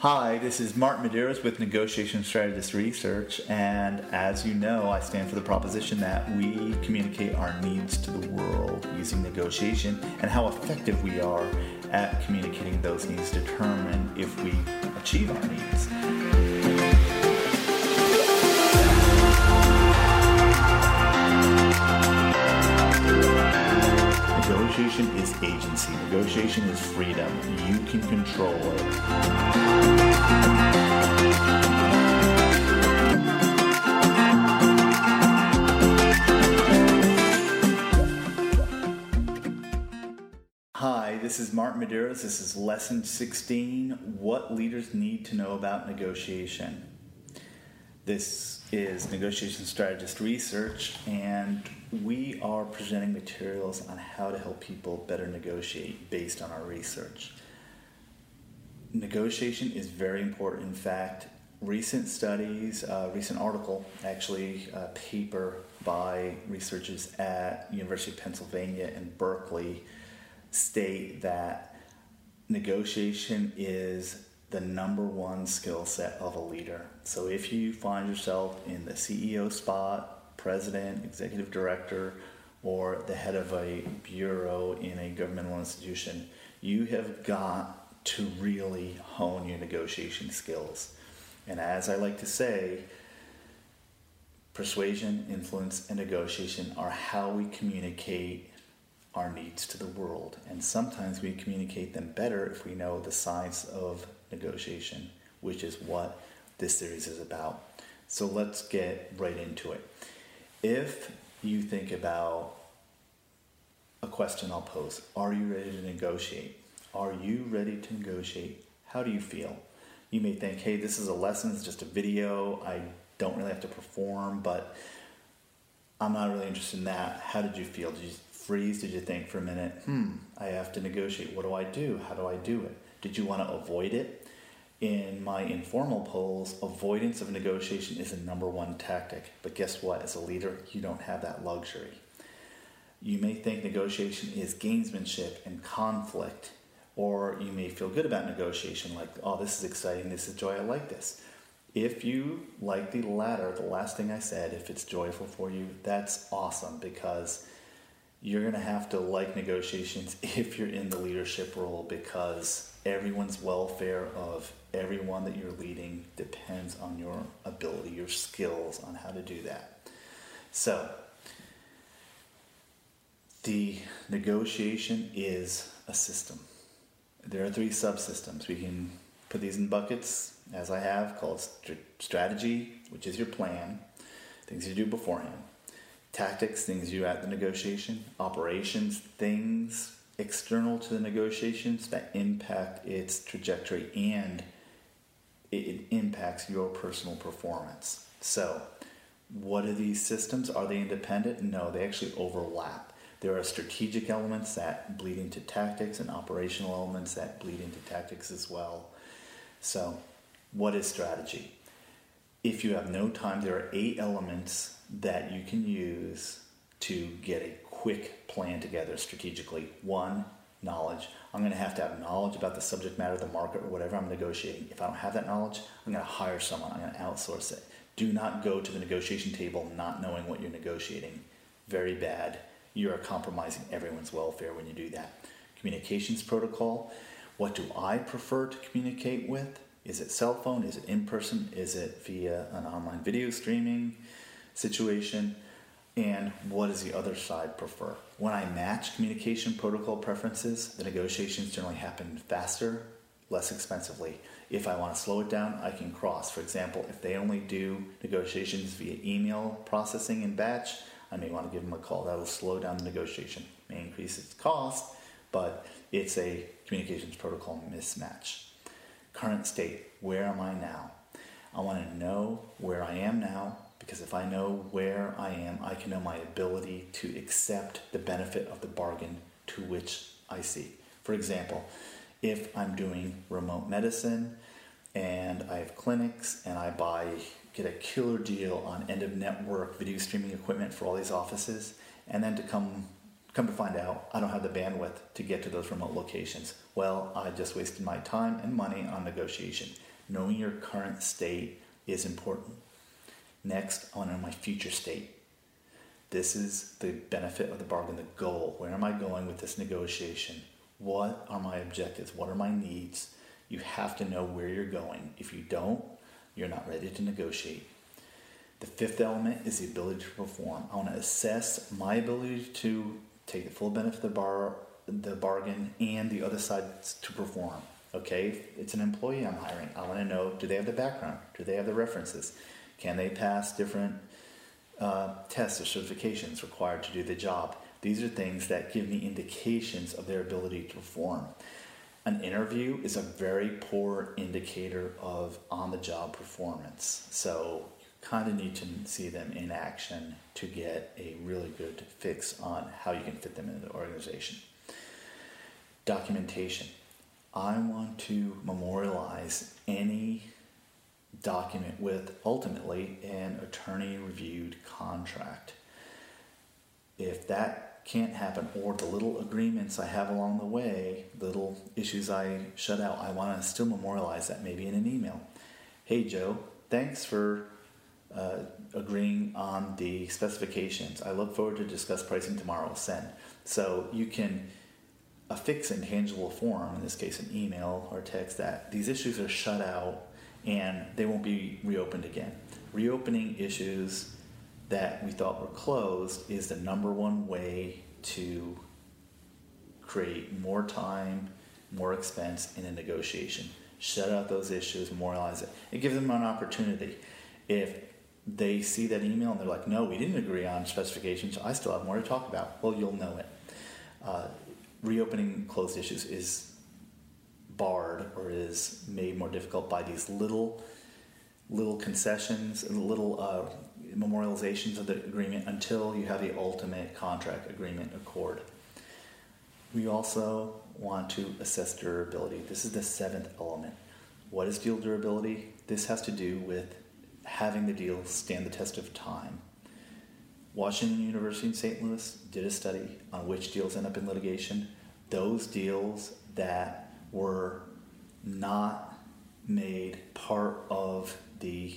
Hi, this is Martin Medeiros with Negotiation Strategist Research, and as you know, I stand for the proposition that we communicate our needs to the world using negotiation, and how effective we are at communicating those needs determine if we achieve our needs. Negotiation is agency. Negotiation is freedom. You can control it. Hi, this is Martin Medeiros. This is lesson 16 What Leaders Need to Know About Negotiation. This is Negotiation Strategist Research, and we are presenting materials on how to help people better negotiate based on our research. Negotiation is very important. In fact, recent studies, uh, recent article, actually, a paper by researchers at University of Pennsylvania and Berkeley state that negotiation is the number one skill set of a leader. So if you find yourself in the CEO spot, president, executive director, or the head of a bureau in a governmental institution, you have got to really hone your negotiation skills. And as I like to say, persuasion, influence, and negotiation are how we communicate our needs to the world. And sometimes we communicate them better if we know the science of negotiation, which is what this series is about. So let's get right into it. If you think about a question I'll pose Are you ready to negotiate? Are you ready to negotiate? How do you feel? You may think, hey, this is a lesson, it's just a video, I don't really have to perform, but I'm not really interested in that. How did you feel? Did you freeze? Did you think for a minute, hmm, I have to negotiate. What do I do? How do I do it? Did you want to avoid it? In my informal polls, avoidance of negotiation is the number one tactic. But guess what? As a leader, you don't have that luxury. You may think negotiation is gamesmanship and conflict, or you may feel good about negotiation, like, oh, this is exciting, this is joy, I like this. If you like the latter, the last thing I said, if it's joyful for you, that's awesome because you're going to have to like negotiations if you're in the leadership role because everyone's welfare of everyone that you're leading depends on your ability, your skills on how to do that. So, the negotiation is a system. There are three subsystems. We can put these in buckets, as I have, called strategy, which is your plan, things you do beforehand tactics, things you at the negotiation, operations, things external to the negotiations that impact its trajectory and it impacts your personal performance. So, what are these systems? Are they independent? No, they actually overlap. There are strategic elements that bleed into tactics and operational elements that bleed into tactics as well. So, what is strategy? If you have no time, there are eight elements that you can use to get a quick plan together strategically. One, knowledge. I'm going to have to have knowledge about the subject matter the market or whatever I'm negotiating. If I don't have that knowledge, I'm going to hire someone, I'm going to outsource it. Do not go to the negotiation table not knowing what you're negotiating. Very bad. You are compromising everyone's welfare when you do that. Communications protocol. What do I prefer to communicate with? Is it cell phone? Is it in person? Is it via an online video streaming? Situation, and what does the other side prefer. When I match communication protocol preferences, the negotiations generally happen faster, less expensively. If I want to slow it down, I can cross. For example, if they only do negotiations via email processing and batch, I may want to give them a call. That will slow down the negotiation, may increase its cost, but it's a communications protocol mismatch. Current state, where am I now? I want to know where I am now because if I know where I am, I can know my ability to accept the benefit of the bargain to which I seek. For example, if I'm doing remote medicine and I have clinics and I buy get a killer deal on end of network video streaming equipment for all these offices and then to come come to find out I don't have the bandwidth to get to those remote locations. Well, I just wasted my time and money on negotiation. Knowing your current state is important. Next, I want to know my future state. This is the benefit of the bargain, the goal. Where am I going with this negotiation? What are my objectives? What are my needs? You have to know where you're going. If you don't, you're not ready to negotiate. The fifth element is the ability to perform. I want to assess my ability to take the full benefit of the bar, the bargain, and the other side to perform. Okay, it's an employee I'm hiring. I want to know: do they have the background? Do they have the references? Can they pass different uh, tests or certifications required to do the job? These are things that give me indications of their ability to perform. An interview is a very poor indicator of on the job performance. So you kind of need to see them in action to get a really good fix on how you can fit them into the organization. Documentation. I want to memorialize any document with ultimately an attorney reviewed contract. If that can't happen, or the little agreements I have along the way, little issues I shut out, I want to still memorialize that maybe in an email. Hey Joe, thanks for uh, agreeing on the specifications. I look forward to discuss pricing tomorrow. Send. So you can affix in tangible form, in this case an email or text, that these issues are shut out and they won't be reopened again. Reopening issues that we thought were closed is the number one way to create more time, more expense in a negotiation. Shut out those issues, memorialize it. It gives them an opportunity. If they see that email and they're like, no, we didn't agree on specifications, I still have more to talk about. Well, you'll know it. Uh, reopening closed issues is barred or is made more difficult by these little little concessions and little uh, memorializations of the agreement until you have the ultimate contract agreement accord. We also want to assess durability. This is the seventh element. What is deal durability? This has to do with having the deal stand the test of time. Washington University in St. Louis did a study on which deals end up in litigation. Those deals that were not made part of the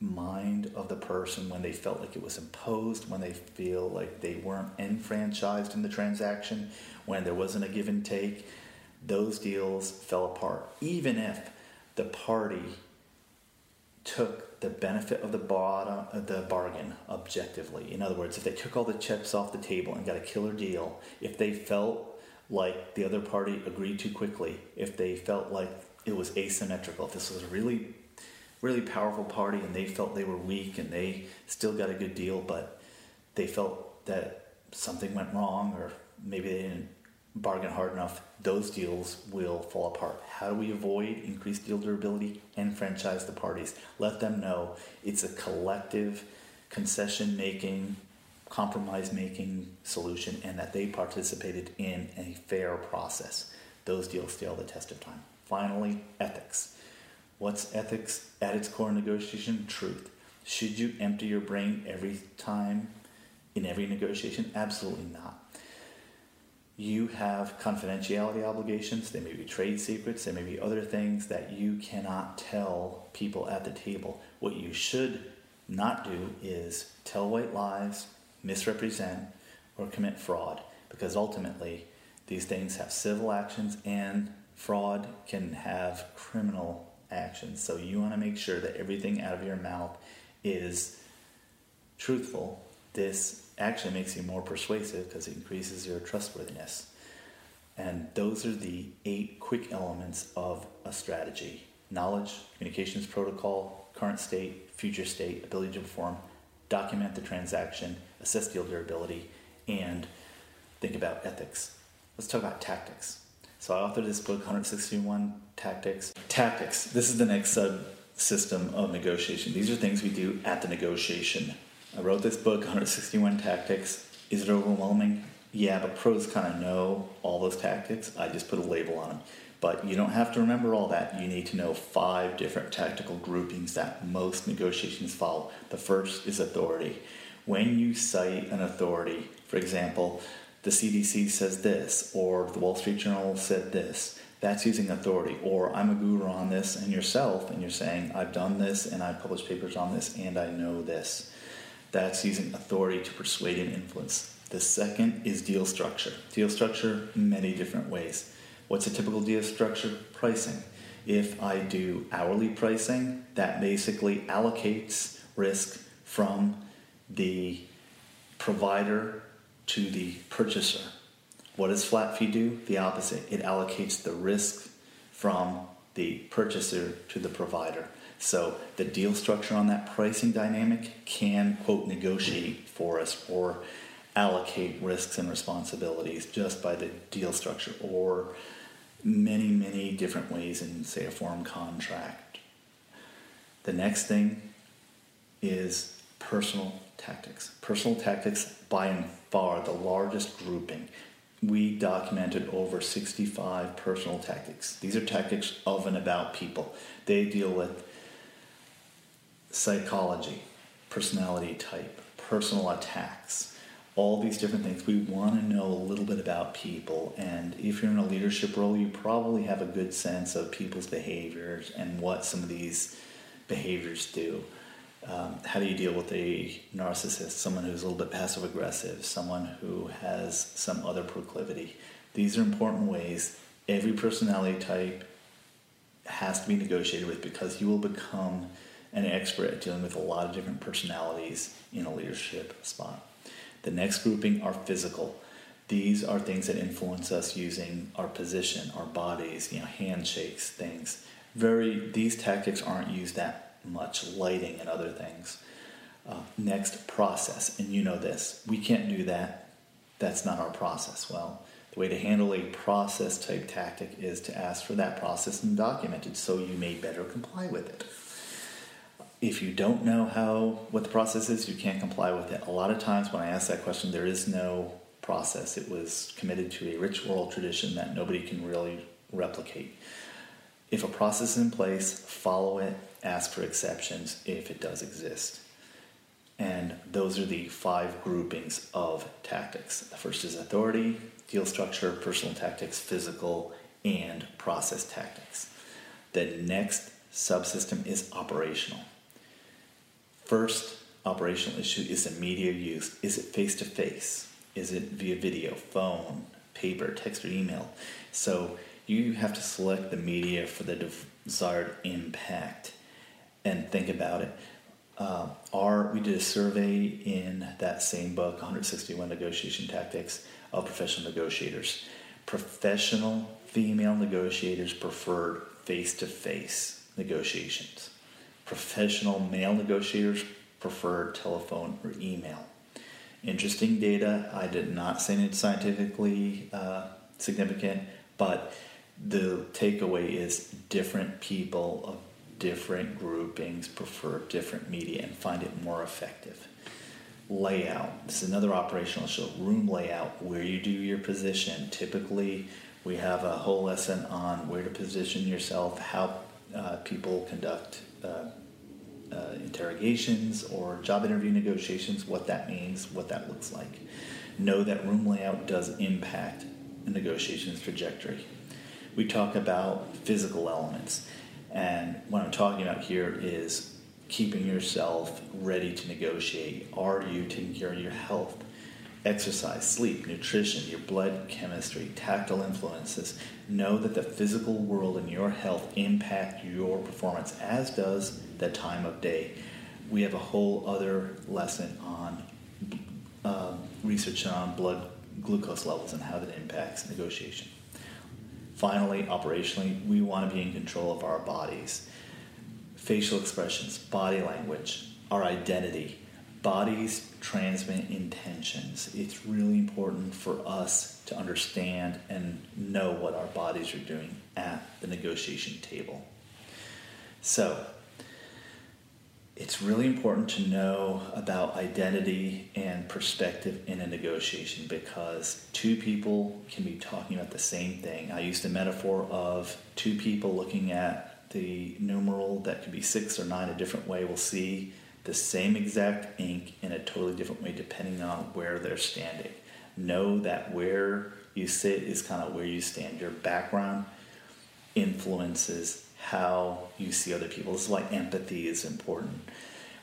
mind of the person when they felt like it was imposed, when they feel like they weren't enfranchised in the transaction, when there wasn't a give and take, those deals fell apart. Even if the party took the benefit of the bottom of the bargain objectively. In other words, if they took all the chips off the table and got a killer deal, if they felt like the other party agreed too quickly, if they felt like it was asymmetrical, if this was a really, really powerful party and they felt they were weak and they still got a good deal, but they felt that something went wrong or maybe they didn't bargain hard enough, those deals will fall apart. How do we avoid increased deal durability and franchise the parties? Let them know it's a collective concession making compromise making solution and that they participated in a fair process. Those deals stand the test of time. Finally, ethics. What's ethics at its core negotiation? Truth. Should you empty your brain every time in every negotiation? Absolutely not. You have confidentiality obligations. There may be trade secrets. There may be other things that you cannot tell people at the table. What you should not do is tell white lies, misrepresent, or commit fraud because ultimately these things have civil actions and fraud can have criminal actions. So you want to make sure that everything out of your mouth is truthful. This actually makes you more persuasive because it increases your trustworthiness. And those are the eight quick elements of a strategy knowledge, communications protocol, current state, future state, ability to perform, document the transaction, assess deal durability, and think about ethics. Let's talk about tactics. So I authored this book, 161 Tactics. Tactics. This is the next sub system of negotiation. These are things we do at the negotiation. I wrote this book, 161 Tactics. Is it overwhelming? Yeah, but pros kind of know all those tactics. I just put a label on them. But you don't have to remember all that. You need to know five different tactical groupings that most negotiations follow. The first is authority. When you cite an authority, for example, the CDC says this, or the Wall Street Journal said this, That's using authority. Or I'm a guru on this, and yourself, and you're saying, I've done this, and I've published papers on this, and I know this. That's using authority to persuade and influence. The second is deal structure. Deal structure, many different ways. What's a typical deal structure? Pricing. If I do hourly pricing, that basically allocates risk from the provider to the purchaser. What does flat fee do? The opposite. It allocates the risk from the purchaser to the provider. So the deal structure on that pricing dynamic can, quote, negotiate for us or allocate risks and responsibilities just by the deal structure or many, many different ways in, say, a form contract. The next thing is personal tactics. Personal tactics, by and far, the largest grouping. We documented over 65 personal tactics. These are tactics of and about people. They deal with psychology, personality type, personal attacks, all these different things. We want to know a little bit about people, and if you're in a leadership role, you probably have a good sense of people's behaviors and what some of these behaviors do. Um, how do you deal with a narcissist, someone who's a little bit passive aggressive, someone who has some other proclivity? These are important ways. Every personality type has to be negotiated with because you will become an expert at dealing with a lot of different personalities in a leadership spot. The next grouping are physical. These are things that influence us using our position, our bodies, you know, handshakes, things. Very these tactics aren't used that much, lighting and other things. Uh, next, process, and you know this. We can't do that. That's not our process. Well, the way to handle a process type tactic is to ask for that process and document it so you may better comply with it if you don't know how what the process is, you can't comply with it. A lot of times when I ask that question, there is no process. It was committed to a ritual tradition that nobody can really replicate. If a process is in place, follow it, ask for exceptions if it does exist. And those are the five groupings of tactics. The first is authority, deal structure, personal tactics, physical, and process tactics. The next subsystem is operational. First operational issue is the media use. Is it face to face? Is it via video, phone, paper, text, or email? So you have to select the media for the desired impact and think about it. Uh, our, we did a survey in that same book, 161 Negotiation Tactics of Professional Negotiators. Professional female negotiators preferred face to face negotiations professional male negotiators preferred telephone or email. Interesting data. I did not say it's scientifically uh, significant, but the takeaway is different people of different groupings prefer different media and find it more effective. Layout. This is another operational issue. Room layout, where you do your position. Typically, we have a whole lesson on where to position yourself, how uh, people conduct uh, uh, interrogations or job interview negotiations, what that means, what that looks like. Know that room layout does impact the negotiation's trajectory. We talk about physical elements, and what I'm talking about here is keeping yourself ready to negotiate. Are you taking care of your health? Exercise, sleep, nutrition, your blood chemistry, tactile influences. Know that the physical world and your health impact your performance, as does the time of day. We have a whole other lesson on uh, research on blood glucose levels and how that impacts negotiation. Finally, operationally, we want to be in control of our bodies. Facial expressions, body language, our identity. Bodies transmit intentions. It's really important for us to understand and know what our bodies are doing at the negotiation table. So, it's really important to know about identity and perspective in a negotiation because two people can be talking about the same thing. I used the metaphor of two people looking at the numeral that could be six or nine a different way will see the same exact ink in a totally different way depending on where they're standing. Know that where you sit is kind of where you stand. Your background influences how you see other people. This is why empathy is important.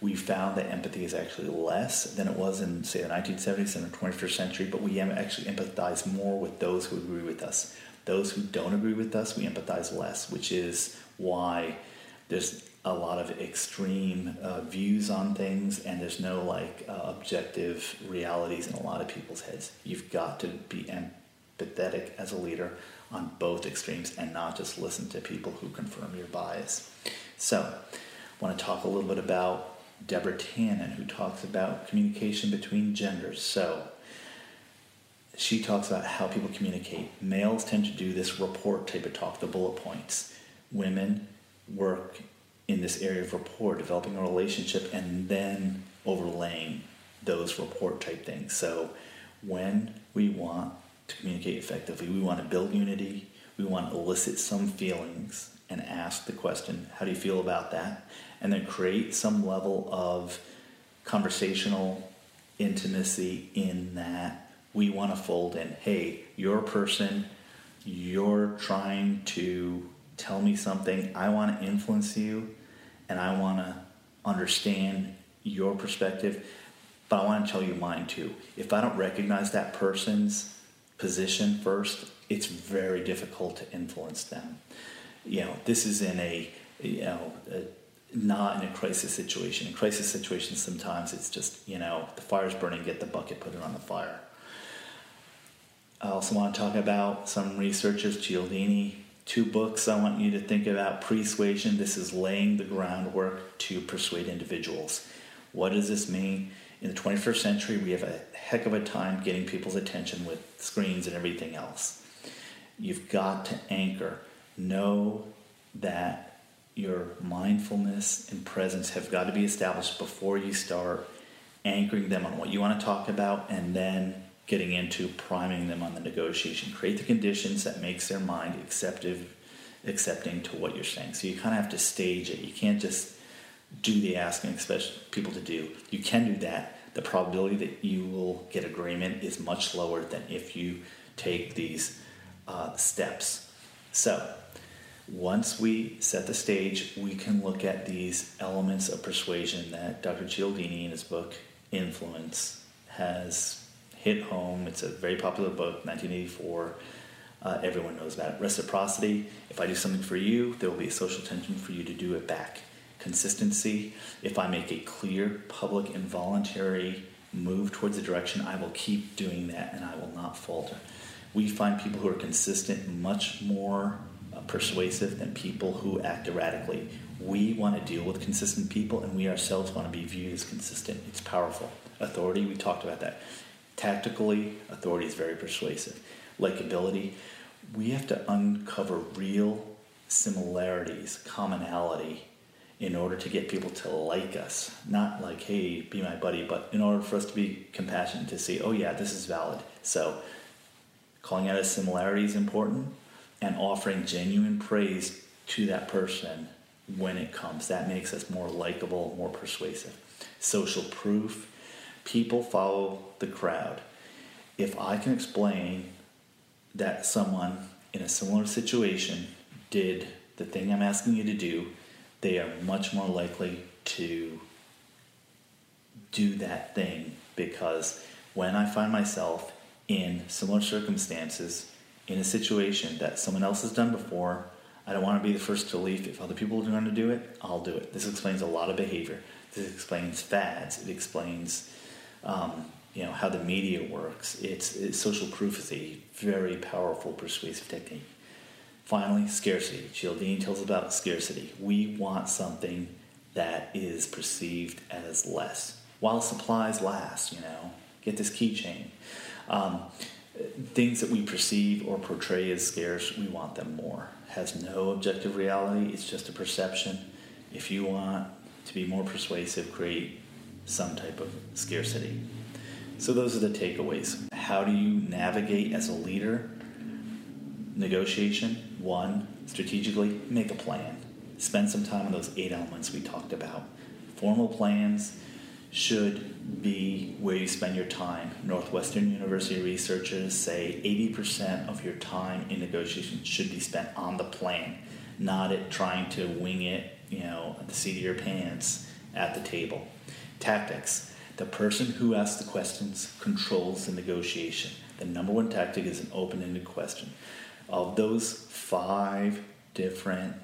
We found that empathy is actually less than it was in, say, the 1970s and the 21st century, but we actually empathize more with those who agree with us. Those who don't agree with us, we empathize less, which is why there's a lot of extreme uh, views on things, and there's no like uh, objective realities in a lot of people's heads. You've got to be empathetic as a leader on both extremes and not just listen to people who confirm your bias. So, I want to talk a little bit about Deborah Tannen, who talks about communication between genders. So, she talks about how people communicate. Males tend to do this report type of talk, the bullet points. Women work in this area of rapport, developing a relationship, and then overlaying those report type things. So, when we want to communicate effectively. We want to build unity. We want to elicit some feelings and ask the question, how do you feel about that? And then create some level of conversational intimacy in that we want to fold in, hey, you're a person, you're trying to tell me something, I want to influence you, and I want to understand your perspective, but I want to tell you mine too. If I don't recognize that person's position first, it's very difficult to influence them. You know, this is in a, you know, a, not in a crisis situation. In crisis situations, sometimes it's just, you know, the fire's burning, get the bucket, put it on the fire. I also want to talk about some researchers, Cialdini, two books I want you to think about persuasion. This is laying the groundwork to persuade individuals. What does this mean? In the 21st century, we have a heck of a time getting people's attention with screens and everything else. You've got to anchor. Know that your mindfulness and presence have got to be established before you start anchoring them on what you want to talk about and then getting into priming them on the negotiation. Create the conditions that makes their mind acceptive, accepting to what you're saying. So you kind of have to stage it. You can't just do the asking expect people to do. You can do that, the probability that you will get agreement is much lower than if you take these uh, steps. So, once we set the stage, we can look at these elements of persuasion that Dr. Cialdini in his book Influence has hit home. It's a very popular book, 1984. Uh, everyone knows about it. Reciprocity. If I do something for you, there will be a social tension for you to do it back consistency. If I make a clear, public, and voluntary move towards a direction, I will keep doing that and I will not falter. We find people who are consistent much more uh, persuasive than people who act erratically. We want to deal with consistent people and we ourselves want to be viewed as consistent. It's powerful. Authority, we talked about that. Tactically, authority is very persuasive. Likability, we have to uncover real similarities, commonality in order to get people to like us. Not like, hey, be my buddy, but in order for us to be compassionate, to see, oh, yeah, this is valid. So, calling out a similarity is important and offering genuine praise to that person when it comes. That makes us more likable, more persuasive. Social proof people follow the crowd. If I can explain that someone in a similar situation did the thing I'm asking you to do, they are much more likely to do that thing because when I find myself in similar circumstances, in a situation that someone else has done before, I don't want to be the first to leave. If other people are going to do it, I'll do it. This explains a lot of behavior. This explains fads. It explains, um, you know, how the media works. It's, it's social proof is a very powerful persuasive technique. Finally, scarcity. Cialdini tells about scarcity. We want something that is perceived as less. While supplies last, you know, get this keychain. Um, things that we perceive or portray as scarce, we want them more. Has no objective reality, it's just a perception. If you want to be more persuasive, create some type of scarcity. So, those are the takeaways. How do you navigate as a leader negotiation. One, strategically make a plan. Spend some time on those eight elements we talked about. Formal plans, should be where you spend your time. Northwestern University researchers say 80% of your time in negotiation should be spent on the plan, not at trying to wing it, you know, at the seat of your pants at the table. Tactics. The person who asks the questions controls the negotiation. The number one tactic is an open ended question. Of those five different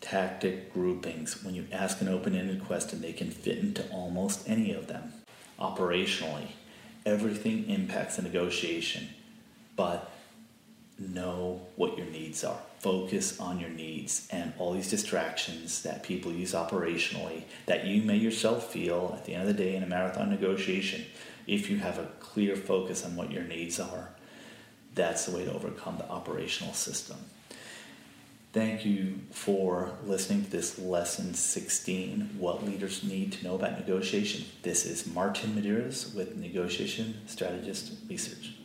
tactic groupings, when you ask an open ended question, they can fit into almost any of them. Operationally, everything impacts the negotiation, but know what your needs are. Focus on your needs and all these distractions that people use operationally that you may yourself feel at the end of the day in a marathon negotiation. If you have a clear focus on what your needs are, that's the way to overcome the operational system. Thank you for listening to this lesson 16 What Leaders Need to Know About Negotiation. This is Martin Medeiros with Negotiation Strategist Research.